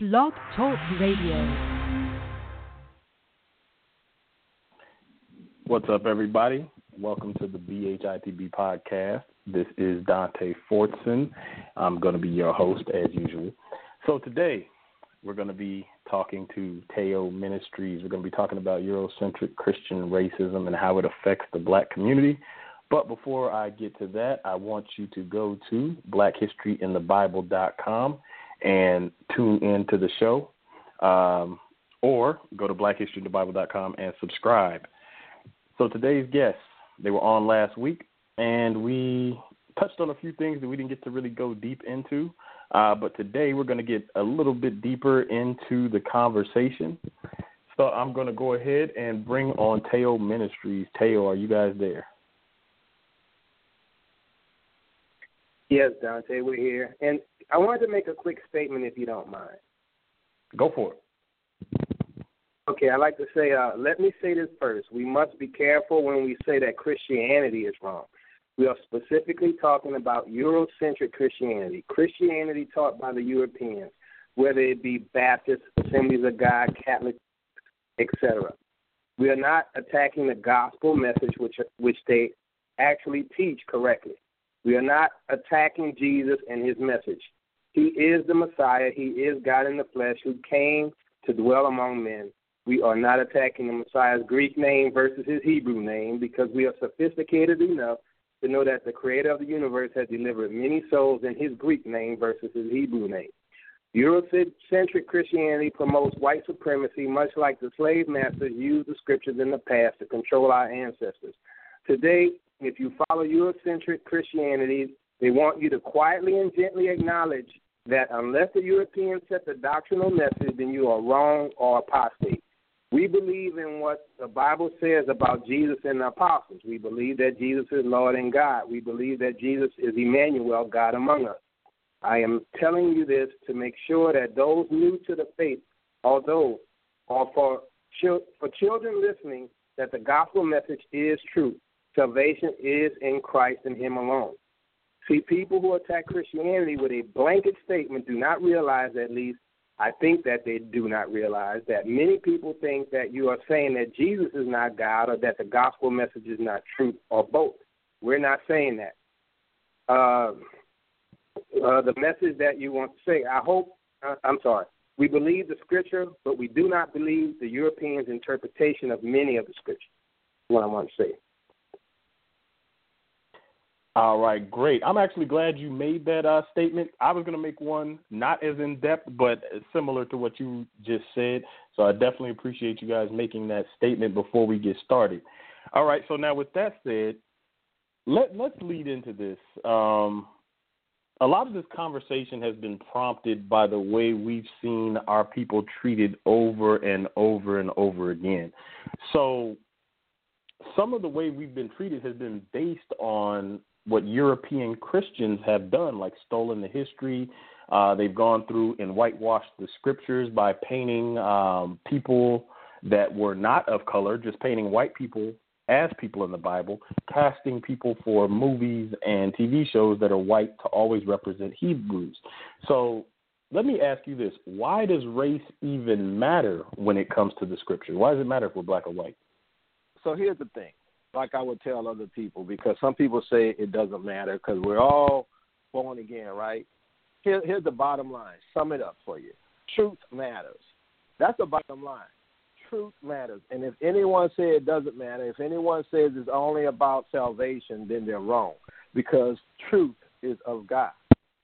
Blog Talk Radio. What's up, everybody? Welcome to the BHITB podcast. This is Dante Fortson. I'm going to be your host as usual. So today we're going to be talking to Teo Ministries. We're going to be talking about Eurocentric Christian racism and how it affects the black community. But before I get to that, I want you to go to blackhistoryinthebible.com and tune in to the show. Um, or go to blackhistoryinthebible.com and subscribe. So today's guests, they were on last week, and we touched on a few things that we didn't get to really go deep into. Uh, but today we're going to get a little bit deeper into the conversation. So I'm going to go ahead and bring on Teo Ministries. Teo, are you guys there? Yes, Dante, we're here. And I wanted to make a quick statement if you don't mind. Go for it. Okay, I'd like to say, uh, let me say this first. We must be careful when we say that Christianity is wrong. We are specifically talking about Eurocentric Christianity, Christianity taught by the Europeans, whether it be Baptist, Assemblies of God, Catholic, etc. We are not attacking the gospel message, which which they actually teach correctly. We are not attacking Jesus and his message. He is the Messiah. He is God in the flesh who came to dwell among men. We are not attacking the Messiah's Greek name versus his Hebrew name because we are sophisticated enough to know that the creator of the universe has delivered many souls in his Greek name versus his Hebrew name. Eurocentric Christianity promotes white supremacy, much like the slave masters used the scriptures in the past to control our ancestors. Today, if you follow Eurocentric Christianity, they want you to quietly and gently acknowledge that unless the Europeans set the doctrinal message, then you are wrong or apostate. We believe in what the Bible says about Jesus and the apostles. We believe that Jesus is Lord and God. We believe that Jesus is Emmanuel, God among us. I am telling you this to make sure that those new to the faith, although, or for for children listening, that the gospel message is true. Salvation is in Christ and Him alone. See, people who attack Christianity with a blanket statement do not realize, at least, I think that they do not realize that many people think that you are saying that Jesus is not God or that the gospel message is not true or both. We're not saying that. Uh, uh, the message that you want to say, I hope, uh, I'm sorry, we believe the scripture, but we do not believe the Europeans' interpretation of many of the scriptures. What I want to say. All right, great. I'm actually glad you made that uh, statement. I was going to make one not as in depth, but similar to what you just said. So I definitely appreciate you guys making that statement before we get started. All right, so now with that said, let let's lead into this. Um, a lot of this conversation has been prompted by the way we've seen our people treated over and over and over again. So some of the way we've been treated has been based on what European Christians have done, like stolen the history. Uh, they've gone through and whitewashed the scriptures by painting um, people that were not of color, just painting white people as people in the Bible, casting people for movies and TV shows that are white to always represent Hebrews. So let me ask you this why does race even matter when it comes to the scripture? Why does it matter if we're black or white? So here's the thing like I would tell other people because some people say it doesn't matter because we're all born again, right? Here, here's the bottom line. Sum it up for you. Truth matters. That's the bottom line. Truth matters. And if anyone says it doesn't matter, if anyone says it's only about salvation, then they're wrong because truth is of God,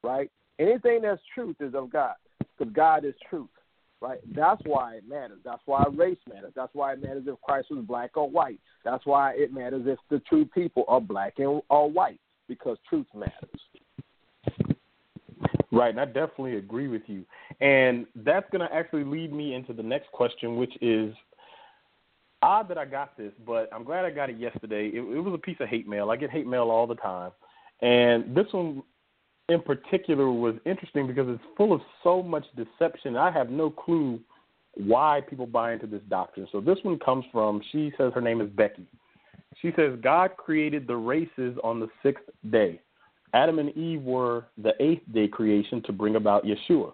right? Anything that's truth is of God because God is truth right? That's why it matters. That's why race matters. That's why it matters if Christ was black or white. That's why it matters if the true people are black and or white because truth matters. Right, and I definitely agree with you. And that's going to actually lead me into the next question, which is odd that I got this, but I'm glad I got it yesterday. It, it was a piece of hate mail. I get hate mail all the time. And this one in particular was interesting because it's full of so much deception. I have no clue why people buy into this doctrine. So this one comes from, she says her name is Becky. She says, God created the races on the sixth day. Adam and Eve were the eighth day creation to bring about Yeshua.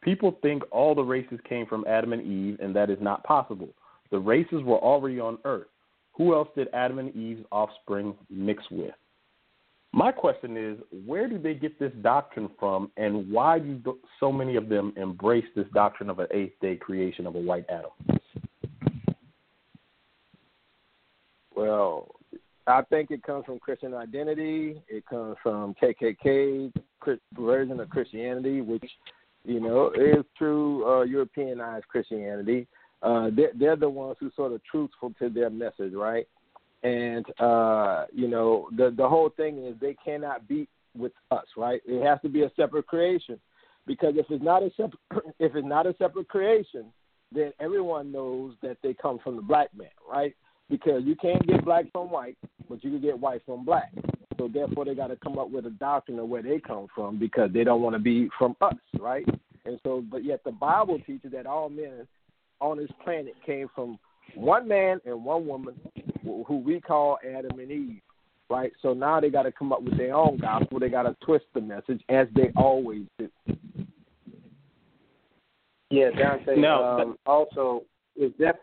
People think all the races came from Adam and Eve, and that is not possible. The races were already on Earth. Who else did Adam and Eve's offspring mix with? My question is, where do they get this doctrine from, and why do so many of them embrace this doctrine of an eighth day creation of a white Adam? Well, I think it comes from Christian identity. It comes from KKK version of Christianity, which you know is true uh, Europeanized Christianity. Uh, they're, they're the ones who sort of truthful to their message, right? And uh, you know the the whole thing is they cannot beat with us, right? It has to be a separate creation, because if it's not a separate if it's not a separate creation, then everyone knows that they come from the black man, right? because you can't get black from white, but you can get white from black. So therefore, they got to come up with a doctrine of where they come from because they don't want to be from us, right? And so, but yet the Bible teaches that all men on this planet came from one man and one woman, who we call Adam and Eve, right? So now they got to come up with their own gospel. They got to twist the message as they always do. Yeah, Dante. No, um, also, is that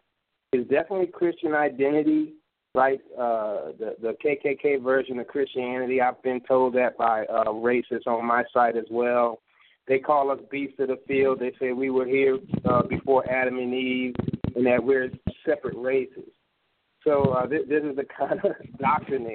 is definitely Christian identity, right? Uh, the the KKK version of Christianity. I've been told that by uh, racists on my side as well. They call us beasts of the field. They say we were here uh, before Adam and Eve, and that we're separate races. So uh, this, this is the kind of doctrine.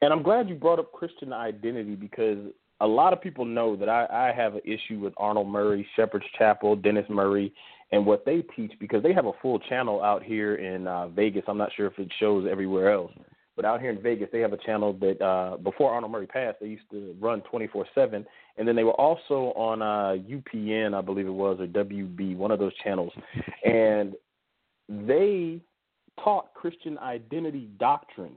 And I'm glad you brought up Christian identity because a lot of people know that I, I have an issue with Arnold Murray, Shepherd's Chapel, Dennis Murray, and what they teach because they have a full channel out here in uh, Vegas. I'm not sure if it shows everywhere else, but out here in Vegas, they have a channel that uh, before Arnold Murray passed, they used to run 24/7, and then they were also on uh, UPN, I believe it was, or WB, one of those channels, and they taught Christian identity doctrine.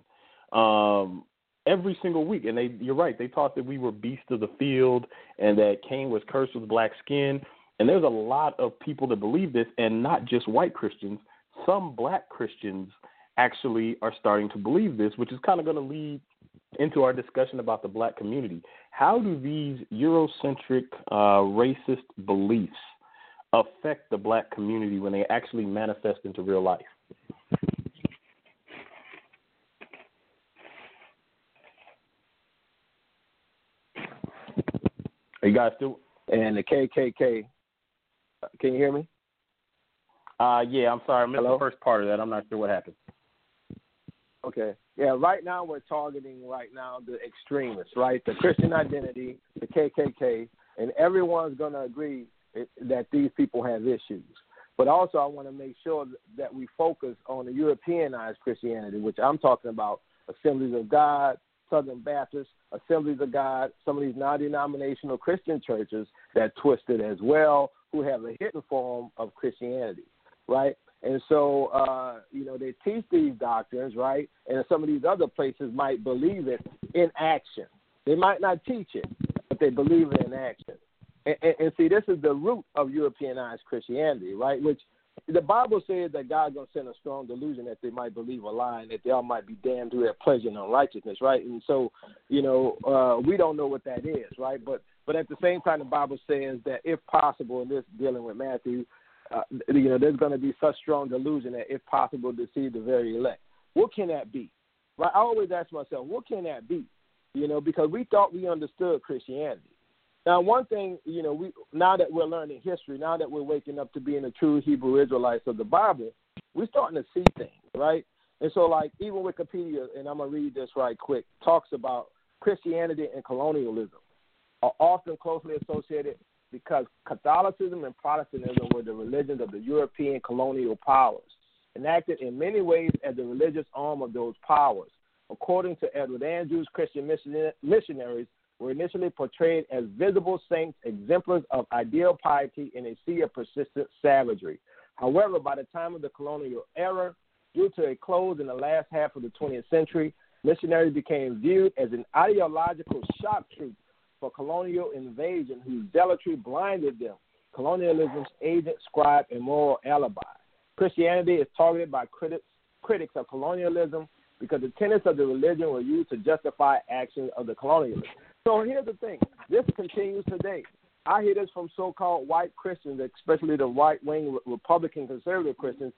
Um, every single week. And they, you're right, they taught that we were beasts of the field and that Cain was cursed with black skin. And there's a lot of people that believe this, and not just white Christians. Some black Christians actually are starting to believe this, which is kind of going to lead into our discussion about the black community. How do these Eurocentric, uh, racist beliefs affect the black community when they actually manifest into real life? Are you guys still? And the KKK can you hear me? Uh, yeah, I'm sorry. I missed Hello? the first part of that. I'm not sure what happened. Okay. Yeah, right now we're targeting right now the extremists, right? The Christian identity, the KKK, and everyone's going to agree that these people have issues. But also, I want to make sure that we focus on the Europeanized Christianity, which I'm talking about Assemblies of God, Southern Baptists, Assemblies of God, some of these non denominational Christian churches that twisted as well, who have a hidden form of Christianity, right? And so, uh, you know, they teach these doctrines, right? And some of these other places might believe it in action. They might not teach it, but they believe it in action. And, and, and see, this is the root of Europeanized Christianity, right? Which the Bible says that God's going to send a strong delusion that they might believe a lie and that they all might be damned through their pleasure and unrighteousness, right? And so, you know, uh, we don't know what that is, right? But but at the same time, the Bible says that if possible, in this dealing with Matthew, uh, you know, there's going to be such strong delusion that if possible, deceive the very elect. What can that be? Right? I always ask myself, what can that be? You know, because we thought we understood Christianity. Now, one thing, you know, we now that we're learning history, now that we're waking up to being the true Hebrew Israelites of the Bible, we're starting to see things, right? And so, like, even Wikipedia, and I'm gonna read this right quick, talks about Christianity and colonialism are often closely associated because Catholicism and Protestantism were the religions of the European colonial powers, enacted in many ways as the religious arm of those powers. According to Edward Andrews, Christian missionaries were initially portrayed as visible saints, exemplars of ideal piety in a sea of persistent savagery. However, by the time of the colonial era, due to a close in the last half of the 20th century, missionaries became viewed as an ideological shock troop for colonial invasion whose zealotry blinded them, colonialism's agent, scribe, and moral alibi. Christianity is targeted by critics, critics of colonialism because the tenets of the religion were used to justify actions of the colonialists. So here's the thing: this continues today. I hear this from so-called white Christians, especially the right-wing Republican conservative Christians.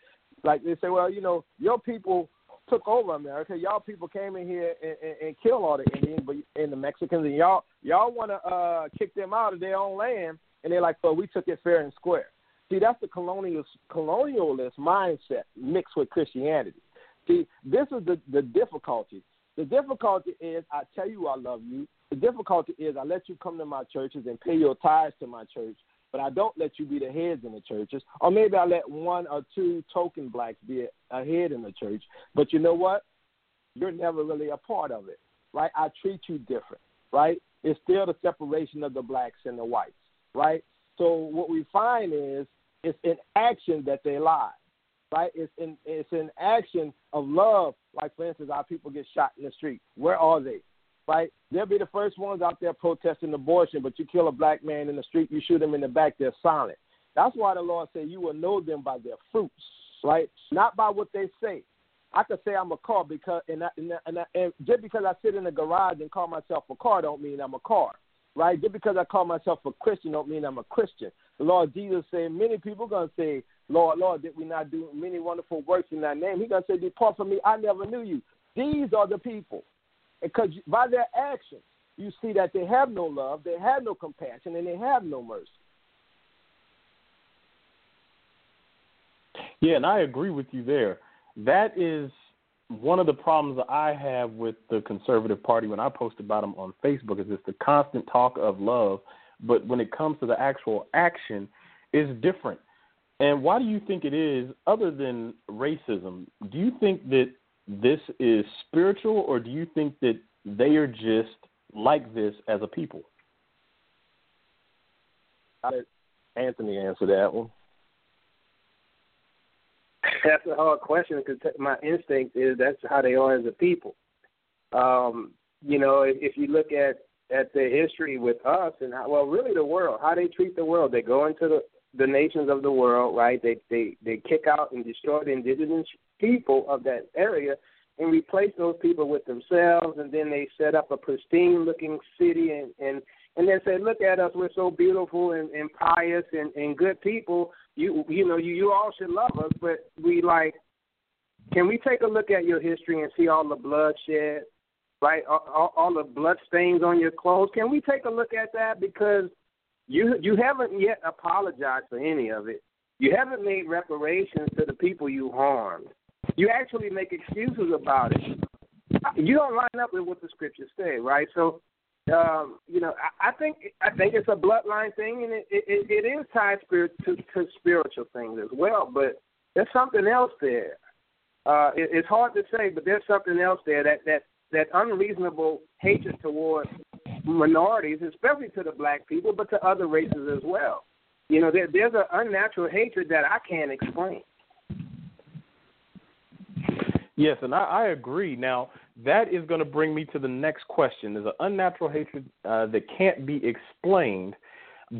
Like they say, well, you know, your people took over America. Y'all people came in here and, and, and killed all the Indians, but and the Mexicans, and y'all y'all want to uh, kick them out of their own land, and they're like, well, we took it fair and square. See, that's the colonial colonialist mindset mixed with Christianity. See, this is the the difficulty. The difficulty is I tell you I love you. The difficulty is I let you come to my churches and pay your tithes to my church, but I don't let you be the heads in the churches. Or maybe I let one or two token blacks be a head in the church. But you know what? You're never really a part of it, right? I treat you different, right? It's still the separation of the blacks and the whites, right? So what we find is it's in action that they lie, right? It's in it's in action of love. Like for instance, our people get shot in the street. Where are they? Right? They'll be the first ones out there protesting abortion, but you kill a black man in the street, you shoot him in the back, they're silent. That's why the Lord said you will know them by their fruits, right? Not by what they say. I could say I'm a car because and, I, and, I, and, I, and just because I sit in a garage and call myself a car don't mean I'm a car right? Just because I call myself a Christian don't mean I'm a Christian. The Lord Jesus said, many people to say, Lord, Lord, did we not do many wonderful works in thy name? He's going to say, depart from me, I never knew you. These are the people. Because by their actions, you see that they have no love, they have no compassion, and they have no mercy. Yeah, and I agree with you there. That is one of the problems that I have with the conservative party when I post about them on Facebook is it's the constant talk of love, but when it comes to the actual action, it's different. And why do you think it is, other than racism? Do you think that this is spiritual, or do you think that they are just like this as a people? How did Anthony answer that one? that's a hard question because my instinct is that's how they are as a people. Um, you know, if, if you look at at the history with us and how, well, really the world, how they treat the world, they go into the the nations of the world, right? They they they kick out and destroy the indigenous people of that area and replace those people with themselves, and then they set up a pristine looking city and and and then say, look at us, we're so beautiful and, and pious and, and good people. You you know you you all should love us, but we like. Can we take a look at your history and see all the bloodshed, right? All, all the blood stains on your clothes. Can we take a look at that because you you haven't yet apologized for any of it. You haven't made reparations to the people you harmed. You actually make excuses about it. You don't line up with what the scriptures say, right? So um, you know, I, I think I think it's a bloodline thing, and it it, it is tied spirit to, to spiritual things as well. But there's something else there. Uh, it, it's hard to say, but there's something else there that that that unreasonable hatred towards minorities, especially to the black people, but to other races as well. You know, there, there's an unnatural hatred that I can't explain. Yes, and I, I agree. Now, that is going to bring me to the next question. There's an unnatural hatred uh, that can't be explained.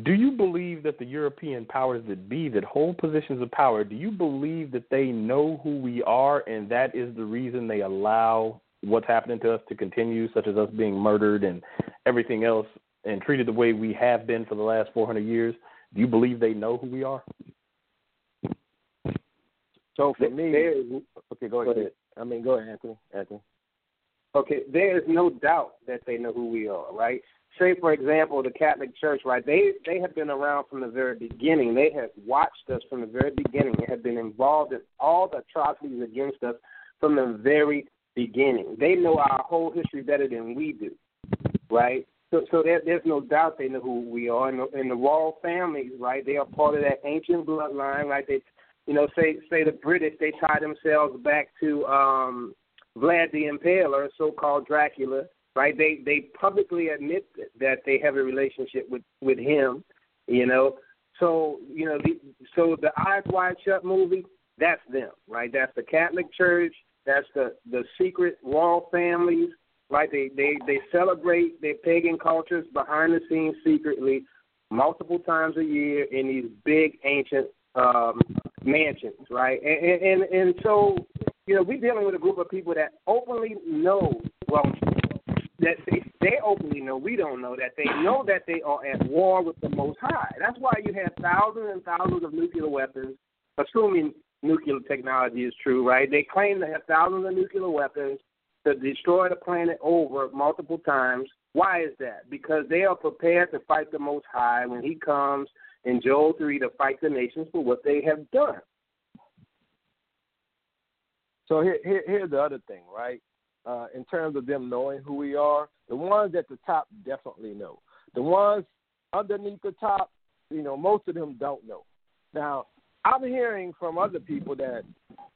Do you believe that the European powers that be that hold positions of power, do you believe that they know who we are and that is the reason they allow what's happening to us to continue, such as us being murdered and everything else and treated the way we have been for the last 400 years? Do you believe they know who we are? So for me, okay, go ahead. I mean, go ahead, Anthony. Anthony. Okay, there is no doubt that they know who we are, right? Say, for example, the Catholic Church, right? They they have been around from the very beginning. They have watched us from the very beginning. They have been involved in all the atrocities against us from the very beginning. They know our whole history better than we do, right? So, so there, there's no doubt they know who we are. And the, and the royal families, right? They are part of that ancient bloodline, right? They, you know, say say the British, they tie themselves back to um Vlad the Impaler, so-called Dracula, right? They they publicly admit that they have a relationship with with him, you know. So you know, the, so the Eyes Wide Shut movie, that's them, right? That's the Catholic Church. That's the the secret royal families, right? They they they celebrate their pagan cultures behind the scenes secretly, multiple times a year in these big ancient um, mansions, right? And, and and so you know, we're dealing with a group of people that openly know, well, that they, they openly know, we don't know, that they know that they are at war with the Most High. That's why you have thousands and thousands of nuclear weapons, assuming nuclear technology is true, right? They claim to have thousands of nuclear weapons to destroy the planet over multiple times. Why is that? Because they are prepared to fight the Most High when He comes in Joel 3 to fight the nations for what they have done. So here, here here's the other thing, right? Uh, in terms of them knowing who we are, the ones at the top definitely know. The ones underneath the top, you know, most of them don't know. Now, I'm hearing from other people that,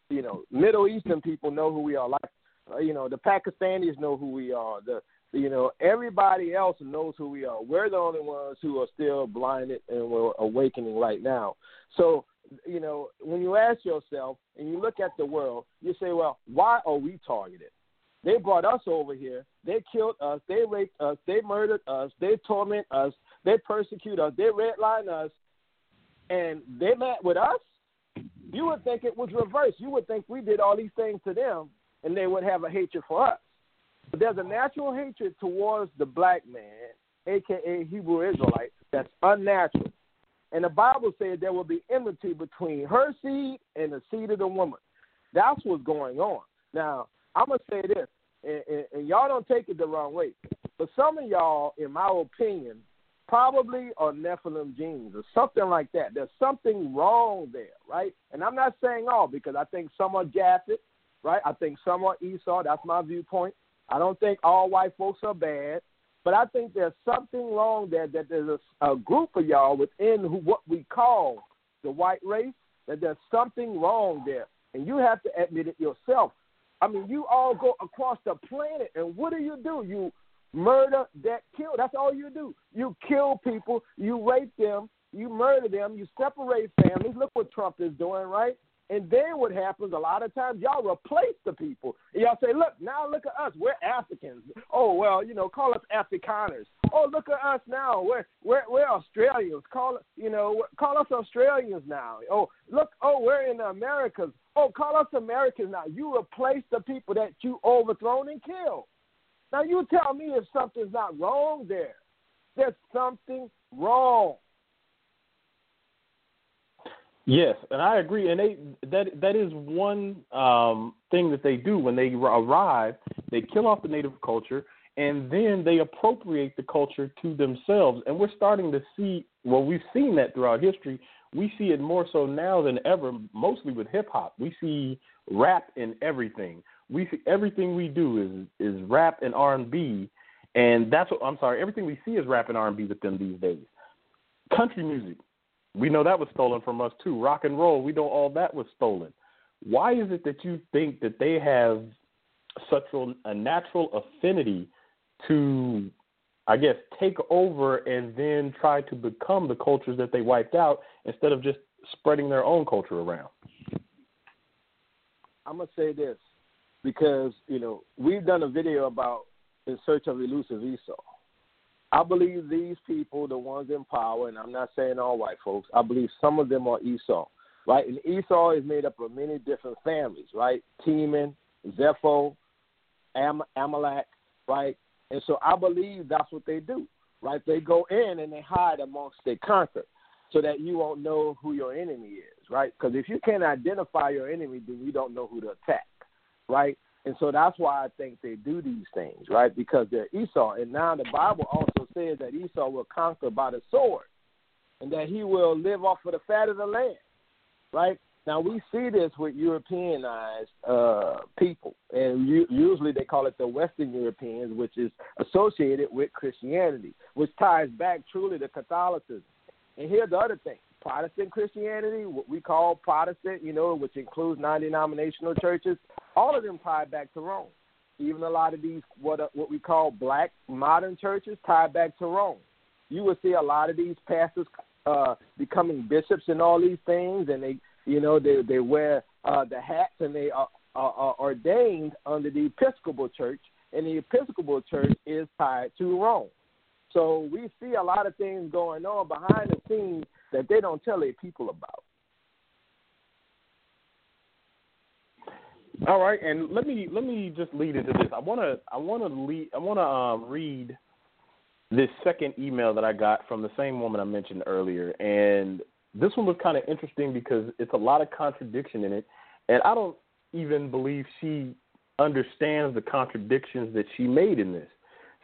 you know, Middle Eastern people know who we are. Like, uh, you know, the Pakistanis know who we are. The, you know, everybody else knows who we are. We're the only ones who are still blinded and we're awakening right now. So you know, when you ask yourself and you look at the world, you say, well, why are we targeted? They brought us over here. They killed us. They raped us. They murdered us. They torment us. They persecute us. They redline us. And they met with us. You would think it was reversed. You would think we did all these things to them and they would have a hatred for us. But there's a natural hatred towards the black man, aka Hebrew Israelite, that's unnatural. And the Bible said there will be enmity between her seed and the seed of the woman. That's what's going on. Now, I'm going to say this, and, and, and y'all don't take it the wrong way. But some of y'all, in my opinion, probably are Nephilim genes or something like that. There's something wrong there, right? And I'm not saying all because I think some are Japheth, right? I think some are Esau. That's my viewpoint. I don't think all white folks are bad. But I think there's something wrong there that there's a, a group of y'all within who, what we call the white race, that there's something wrong there. And you have to admit it yourself. I mean, you all go across the planet, and what do you do? You murder, that kill. That's all you do. You kill people, you rape them, you murder them, you separate families. Look what Trump is doing, right? And then what happens a lot of times, y'all replace the people. And y'all say, look, now look at us. We're Africans. Oh, well, you know, call us Afrikaners. Oh, look at us now. We're, we're, we're Australians. Call, you know, call us Australians now. Oh, look, oh, we're in the Americas. Oh, call us Americans now. You replace the people that you overthrown and killed. Now, you tell me if something's not wrong there. There's something wrong. Yes, and I agree. And they that that is one um, thing that they do when they arrive. They kill off the native culture, and then they appropriate the culture to themselves. And we're starting to see. Well, we've seen that throughout history. We see it more so now than ever. Mostly with hip hop, we see rap in everything. We see everything we do is is rap and R and B, and that's what I'm sorry. Everything we see is rap and R and B with them these days. Country music, we know that was stolen from us too. Rock and roll, we know all that was stolen. Why is it that you think that they have such a natural affinity to, I guess, take over and then try to become the cultures that they wiped out instead of just spreading their own culture around? I'm gonna say this because you know we've done a video about in search of elusive Esau, I believe these people, the ones in power, and I'm not saying all white folks, I believe some of them are Esau, right? And Esau is made up of many different families, right? Teman, Zepho, Am- Amalek, right? And so I believe that's what they do, right? They go in and they hide amongst their conquer so that you won't know who your enemy is, right? Because if you can't identify your enemy, then you don't know who to attack, right? And so that's why I think they do these things, right? Because they're Esau. And now the Bible also says that Esau will conquer by the sword and that he will live off of the fat of the land, right? Now we see this with Europeanized uh, people, and u- usually they call it the Western Europeans, which is associated with Christianity, which ties back truly to Catholicism. And here's the other thing: Protestant Christianity, what we call Protestant, you know, which includes non-denominational churches, all of them tie back to Rome. Even a lot of these what uh, what we call black modern churches tie back to Rome. You will see a lot of these pastors uh, becoming bishops and all these things, and they, you know, they they wear uh, the hats and they are, are, are ordained under the Episcopal Church, and the Episcopal Church is tied to Rome. So we see a lot of things going on behind the scenes that they don't tell their people about. All right, and let me let me just lead into this. I want to I want to lead I want to um, read this second email that I got from the same woman I mentioned earlier, and this one was kind of interesting because it's a lot of contradiction in it, and I don't even believe she understands the contradictions that she made in this.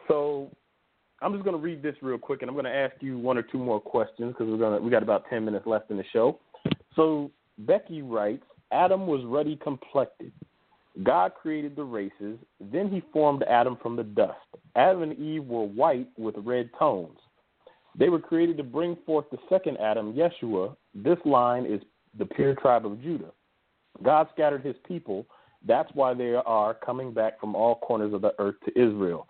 So I'm just going to read this real quick, and I'm going to ask you one or two more questions because we're going to we got about ten minutes left in the show. So Becky writes, Adam was ruddy complected. God created the races, then he formed Adam from the dust. Adam and Eve were white with red tones. They were created to bring forth the second Adam, Yeshua. This line is the pure tribe of Judah. God scattered his people. That's why they are coming back from all corners of the earth to Israel.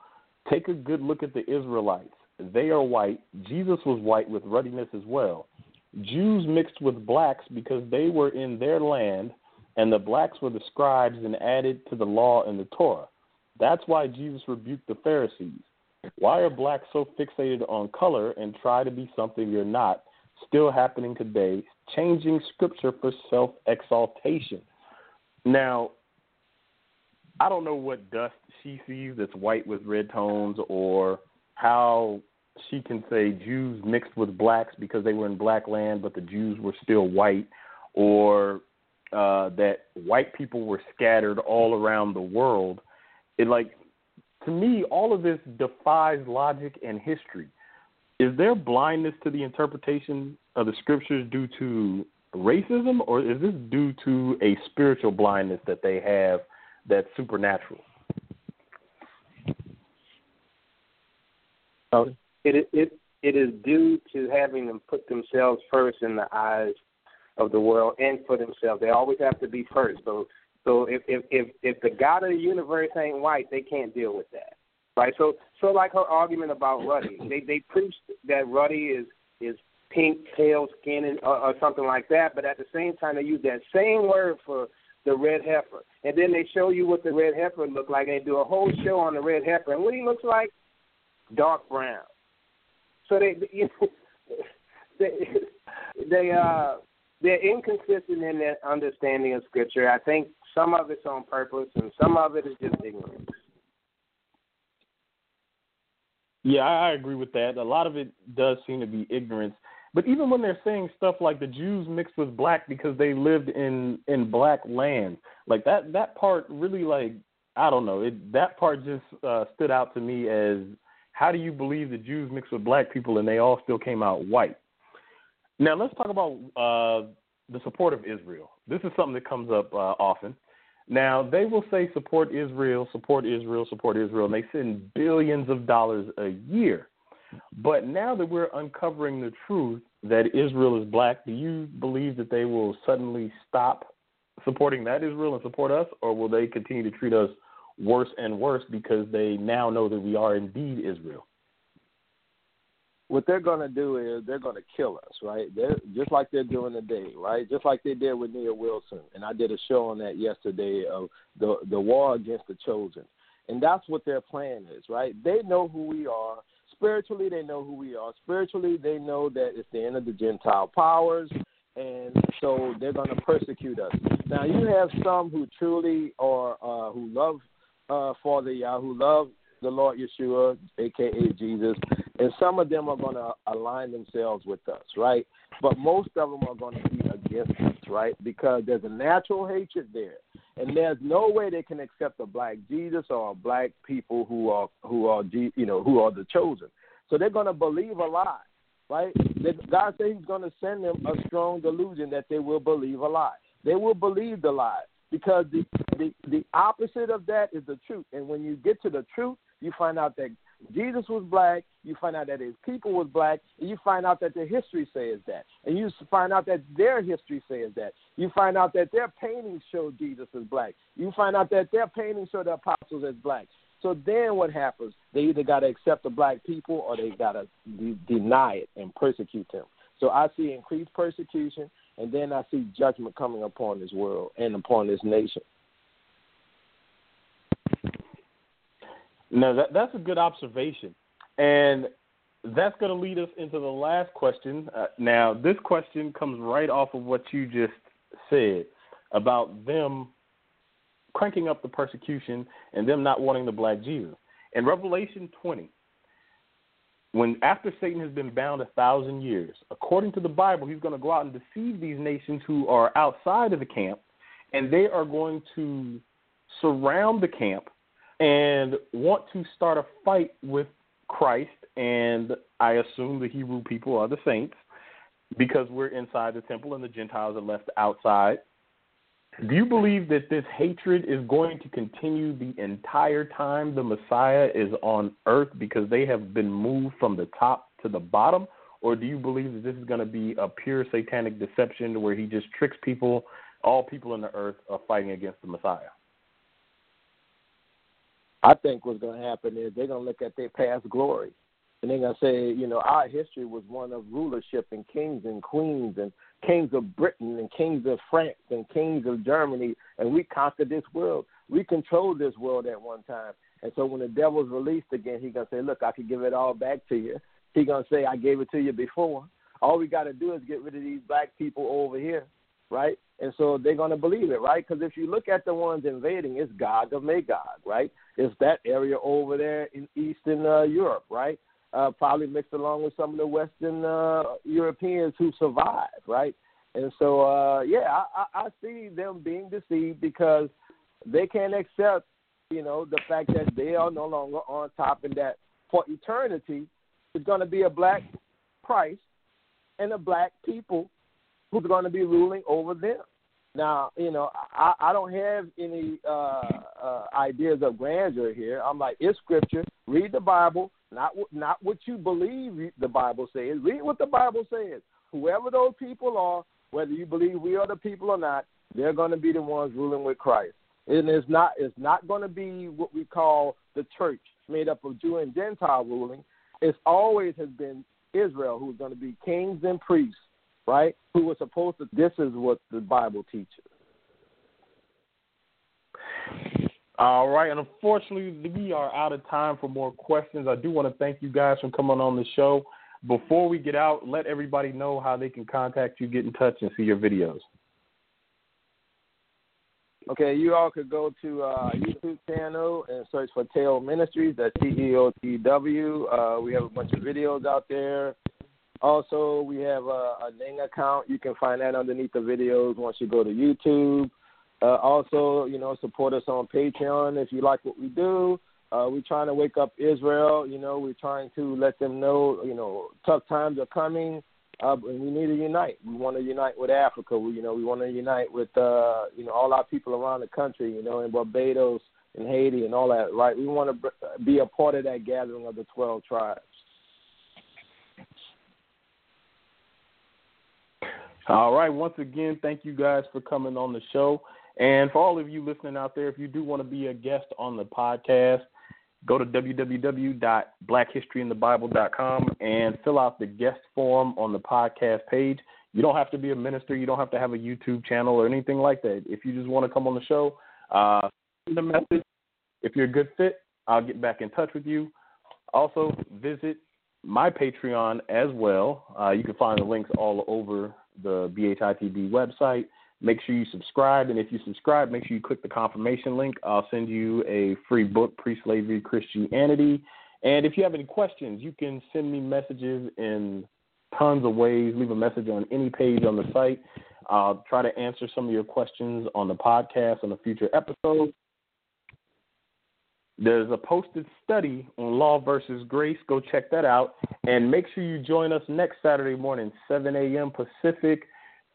Take a good look at the Israelites. They are white. Jesus was white with ruddiness as well. Jews mixed with blacks because they were in their land, and the blacks were the scribes and added to the law and the Torah. That's why Jesus rebuked the Pharisees. Why are blacks so fixated on color and try to be something you're not? Still happening today, changing scripture for self exaltation. Now, I don't know what dust she sees that's white with red tones or how she can say Jews mixed with blacks because they were in black land, but the Jews were still white, or uh, that white people were scattered all around the world. It like to me, all of this defies logic and history. Is there blindness to the interpretation of the scriptures due to racism, or is this due to a spiritual blindness that they have that's supernatural? Oh it it it is due to having them put themselves first in the eyes of the world and for themselves. They always have to be first. So so if if if, if the God of the universe ain't white, they can't deal with that. Right? So so like her argument about Ruddy. They they preach that Ruddy is is pink, pale skin and, or, or something like that, but at the same time they use that same word for the red heifer. And then they show you what the red heifer look like and they do a whole show on the red heifer. And what he looks like? Dark brown. So they, you know, they, they uh, they're inconsistent in their understanding of scripture. I think some of it's on purpose, and some of it is just ignorance. Yeah, I agree with that. A lot of it does seem to be ignorance. But even when they're saying stuff like the Jews mixed with black because they lived in in black land, like that that part really like I don't know. It that part just uh, stood out to me as how do you believe the Jews mixed with black people and they all still came out white? Now let's talk about uh, the support of Israel. This is something that comes up uh, often. Now they will say support Israel, support Israel, support Israel, and they send billions of dollars a year. But now that we're uncovering the truth that Israel is black, do you believe that they will suddenly stop supporting that Israel and support us, or will they continue to treat us worse and worse because they now know that we are indeed Israel. What they're going to do is they're going to kill us, right? They're just like they're doing today, right? Just like they did with Neil Wilson, and I did a show on that yesterday of the the war against the chosen, and that's what their plan is, right? They know who we are spiritually. They know who we are spiritually. They know that it's the end of the Gentile powers and so they're going to persecute us. Now you have some who truly are uh, who love uh, Father Yah who love the Lord Yeshua, aka Jesus, and some of them are going to align themselves with us, right? But most of them are going to be against us, right? Because there's a natural hatred there, and there's no way they can accept a black Jesus or a black people who are who are you know who are the chosen. So they're going to believe a lie, right? God said He's going to send them a strong delusion that they will believe a lie. They will believe the lie because the, the the opposite of that is the truth. And when you get to the truth, you find out that Jesus was black. You find out that his people was black, and you find out that their history says that, and you find out that their history says that. You find out that their paintings show Jesus as black. You find out that their paintings show the apostles as black. So then what happens? They either got to accept the black people or they got to de- deny it and persecute them. So I see increased persecution, and then I see judgment coming upon this world and upon this nation. No, that, that's a good observation. And that's going to lead us into the last question. Uh, now, this question comes right off of what you just said about them cranking up the persecution and them not wanting the black Jesus. In Revelation 20, when after Satan has been bound a thousand years, according to the Bible, he's going to go out and deceive these nations who are outside of the camp, and they are going to surround the camp and want to start a fight with Christ and I assume the Hebrew people are the saints because we're inside the temple and the Gentiles are left outside. Do you believe that this hatred is going to continue the entire time the Messiah is on earth because they have been moved from the top to the bottom? Or do you believe that this is going to be a pure satanic deception where he just tricks people, all people in the earth are fighting against the Messiah? I think what's going to happen is they're going to look at their past glory. And they're going to say, you know, our history was one of rulership and kings and queens and kings of Britain and kings of France and kings of Germany, and we conquered this world. We controlled this world at one time. And so when the devil's released again, he's going to say, look, I can give it all back to you. He's going to say, I gave it to you before. All we got to do is get rid of these black people over here, right? And so they're going to believe it, right? Because if you look at the ones invading, it's Gog of Magog, right? It's that area over there in Eastern uh, Europe, right? Uh, probably mixed along with some of the Western uh, Europeans who survived, right? And so, uh, yeah, I, I see them being deceived because they can't accept, you know, the fact that they are no longer on top and that for eternity it's going to be a black Christ and a black people who's going to be ruling over them. Now, you know, I, I don't have any uh, uh, ideas of grandeur here. I'm like, it's scripture. Read the Bible, not not what you believe the Bible says. Read what the Bible says. Whoever those people are, whether you believe we are the people or not, they're going to be the ones ruling with Christ. And it's not it's not going to be what we call the church, made up of Jew and Gentile ruling. It's always has been Israel who's going to be kings and priests right? Who was supposed to, this is what the Bible teaches. All right, and unfortunately, we are out of time for more questions. I do want to thank you guys for coming on the show. Before we get out, let everybody know how they can contact you, get in touch, and see your videos. Okay, you all could go to uh, YouTube channel and search for Teotw Ministries. That's T E O T W. Uh, we have a bunch of videos out there. Also, we have a, a Ning account. You can find that underneath the videos once you go to YouTube. Uh, also, you know, support us on Patreon if you like what we do. Uh, we're trying to wake up Israel. You know, we're trying to let them know, you know, tough times are coming, uh, and we need to unite. We want to unite with Africa. We, you know, we want to unite with, uh, you know, all our people around the country. You know, in Barbados, in Haiti, and all that. Right? We want to be a part of that gathering of the twelve tribes. All right. Once again, thank you guys for coming on the show. And for all of you listening out there, if you do want to be a guest on the podcast, go to www.blackhistoryinthebible.com and fill out the guest form on the podcast page. You don't have to be a minister. You don't have to have a YouTube channel or anything like that. If you just want to come on the show, uh, send a message. If you're a good fit, I'll get back in touch with you. Also, visit my Patreon as well. Uh, you can find the links all over the BHITB website. Make sure you subscribe, and if you subscribe, make sure you click the confirmation link. I'll send you a free book, Pre Slavery Christianity. And if you have any questions, you can send me messages in tons of ways. Leave a message on any page on the site. I'll try to answer some of your questions on the podcast on a future episode. There's a posted study on law versus grace. Go check that out. And make sure you join us next Saturday morning, 7 a.m. Pacific,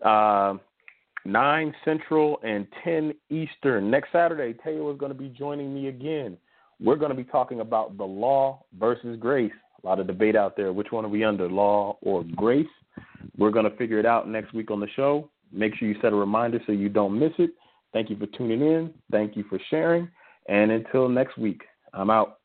uh, 9 Central, and 10 Eastern. Next Saturday, Taylor is going to be joining me again. We're going to be talking about the law versus grace. A lot of debate out there. Which one are we under, law or grace? We're going to figure it out next week on the show. Make sure you set a reminder so you don't miss it. Thank you for tuning in. Thank you for sharing. And until next week, I'm out.